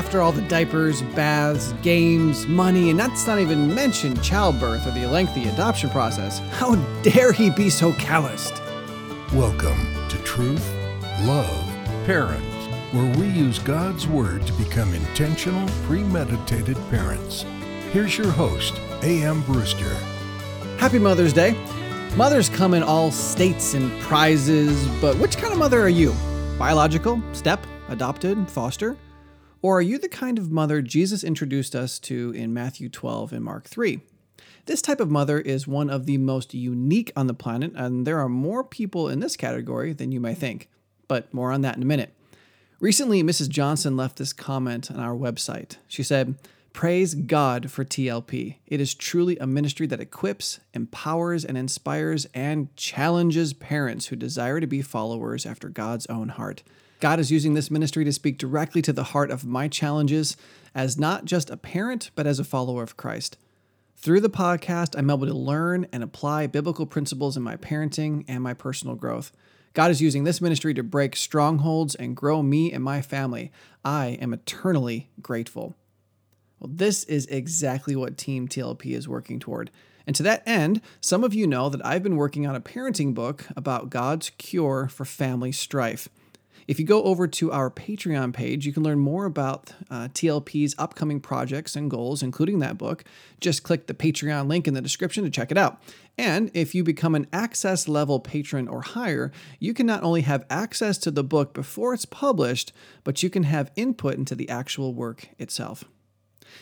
After all the diapers, baths, games, money, and that's not even mention childbirth or the lengthy adoption process, how dare he be so calloused? Welcome to Truth, Love, Parents, where we use God's Word to become intentional, premeditated parents. Here's your host, A.M. Brewster. Happy Mother's Day. Mothers come in all states and prizes, but which kind of mother are you? Biological, step, adopted, foster? Or are you the kind of mother Jesus introduced us to in Matthew 12 and Mark 3? This type of mother is one of the most unique on the planet, and there are more people in this category than you may think. But more on that in a minute. Recently, Mrs. Johnson left this comment on our website. She said, Praise God for TLP. It is truly a ministry that equips, empowers, and inspires and challenges parents who desire to be followers after God's own heart. God is using this ministry to speak directly to the heart of my challenges as not just a parent, but as a follower of Christ. Through the podcast, I'm able to learn and apply biblical principles in my parenting and my personal growth. God is using this ministry to break strongholds and grow me and my family. I am eternally grateful. Well, this is exactly what Team TLP is working toward. And to that end, some of you know that I've been working on a parenting book about God's cure for family strife. If you go over to our Patreon page, you can learn more about uh, TLP's upcoming projects and goals, including that book. Just click the Patreon link in the description to check it out. And if you become an access level patron or higher, you can not only have access to the book before it's published, but you can have input into the actual work itself.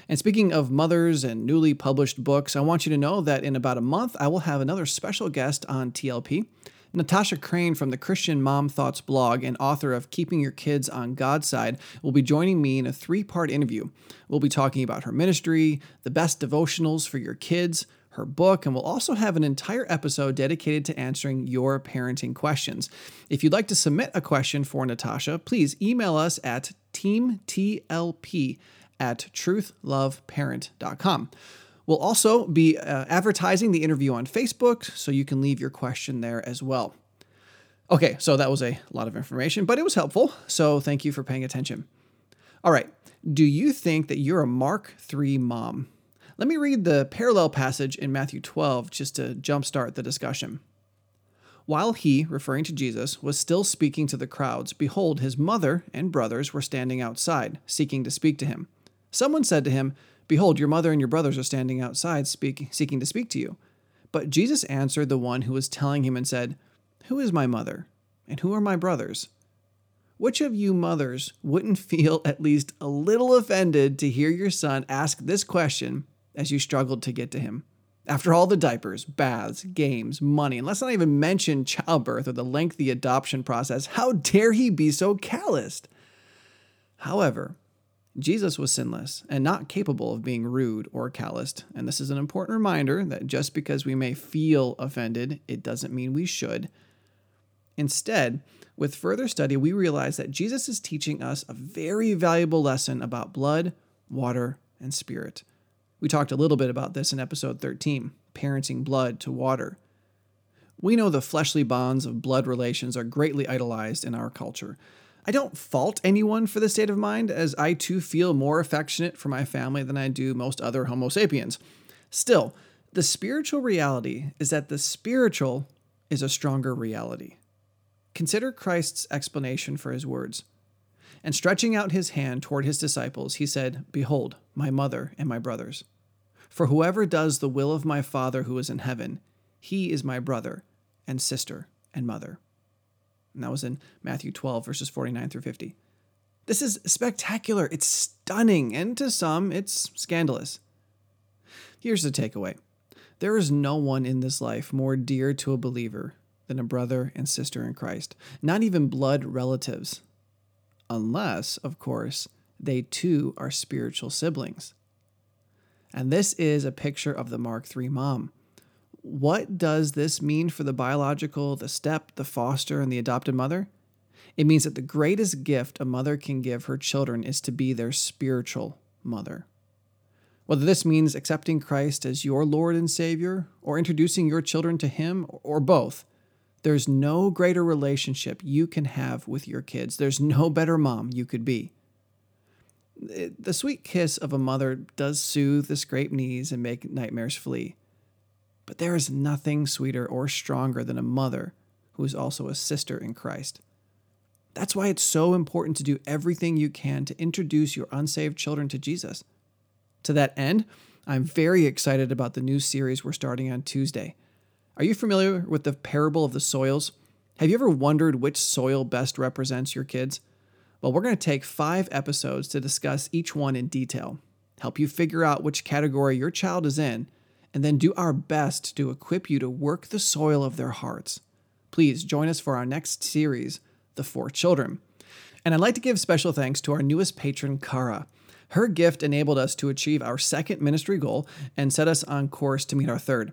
And speaking of mothers and newly published books, I want you to know that in about a month, I will have another special guest on TLP. Natasha Crain from the Christian Mom Thoughts blog and author of Keeping Your Kids on God's Side will be joining me in a three part interview. We'll be talking about her ministry, the best devotionals for your kids, her book, and we'll also have an entire episode dedicated to answering your parenting questions. If you'd like to submit a question for Natasha, please email us at teamtlp at truthloveparent.com. We'll also be uh, advertising the interview on Facebook, so you can leave your question there as well. Okay, so that was a lot of information, but it was helpful, so thank you for paying attention. All right, do you think that you're a Mark 3 mom? Let me read the parallel passage in Matthew 12 just to jumpstart the discussion. While he, referring to Jesus, was still speaking to the crowds, behold, his mother and brothers were standing outside, seeking to speak to him. Someone said to him, Behold, your mother and your brothers are standing outside speak, seeking to speak to you. But Jesus answered the one who was telling him and said, Who is my mother? And who are my brothers? Which of you mothers wouldn't feel at least a little offended to hear your son ask this question as you struggled to get to him? After all the diapers, baths, games, money, and let's not even mention childbirth or the lengthy adoption process, how dare he be so calloused? However, Jesus was sinless and not capable of being rude or calloused. And this is an important reminder that just because we may feel offended, it doesn't mean we should. Instead, with further study, we realize that Jesus is teaching us a very valuable lesson about blood, water, and spirit. We talked a little bit about this in episode 13 parenting blood to water. We know the fleshly bonds of blood relations are greatly idolized in our culture. I don't fault anyone for this state of mind, as I too feel more affectionate for my family than I do most other Homo sapiens. Still, the spiritual reality is that the spiritual is a stronger reality. Consider Christ's explanation for his words. And stretching out his hand toward his disciples, he said, Behold, my mother and my brothers. For whoever does the will of my Father who is in heaven, he is my brother and sister and mother. And that was in Matthew 12, verses 49 through 50. This is spectacular. It's stunning. And to some, it's scandalous. Here's the takeaway there is no one in this life more dear to a believer than a brother and sister in Christ, not even blood relatives. Unless, of course, they too are spiritual siblings. And this is a picture of the Mark III mom. What does this mean for the biological, the step, the foster, and the adopted mother? It means that the greatest gift a mother can give her children is to be their spiritual mother. Whether this means accepting Christ as your Lord and Savior, or introducing your children to Him, or both, there's no greater relationship you can have with your kids. There's no better mom you could be. The sweet kiss of a mother does soothe the scraped knees and make nightmares flee. But there is nothing sweeter or stronger than a mother who is also a sister in Christ. That's why it's so important to do everything you can to introduce your unsaved children to Jesus. To that end, I'm very excited about the new series we're starting on Tuesday. Are you familiar with the parable of the soils? Have you ever wondered which soil best represents your kids? Well, we're going to take five episodes to discuss each one in detail, help you figure out which category your child is in, and then do our best to equip you to work the soil of their hearts. Please join us for our next series, The Four Children. And I'd like to give special thanks to our newest patron, Kara. Her gift enabled us to achieve our second ministry goal and set us on course to meet our third.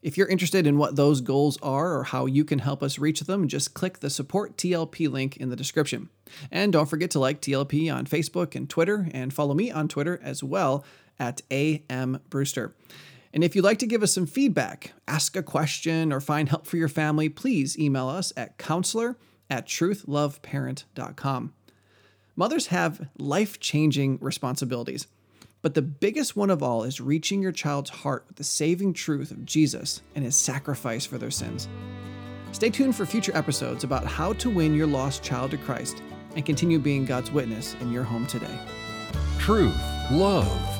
If you're interested in what those goals are or how you can help us reach them, just click the Support TLP link in the description. And don't forget to like TLP on Facebook and Twitter, and follow me on Twitter as well at AM Brewster. And if you'd like to give us some feedback, ask a question, or find help for your family, please email us at counselor at truthloveparent.com. Mothers have life changing responsibilities. But the biggest one of all is reaching your child's heart with the saving truth of Jesus and his sacrifice for their sins. Stay tuned for future episodes about how to win your lost child to Christ and continue being God's witness in your home today. Truth, love,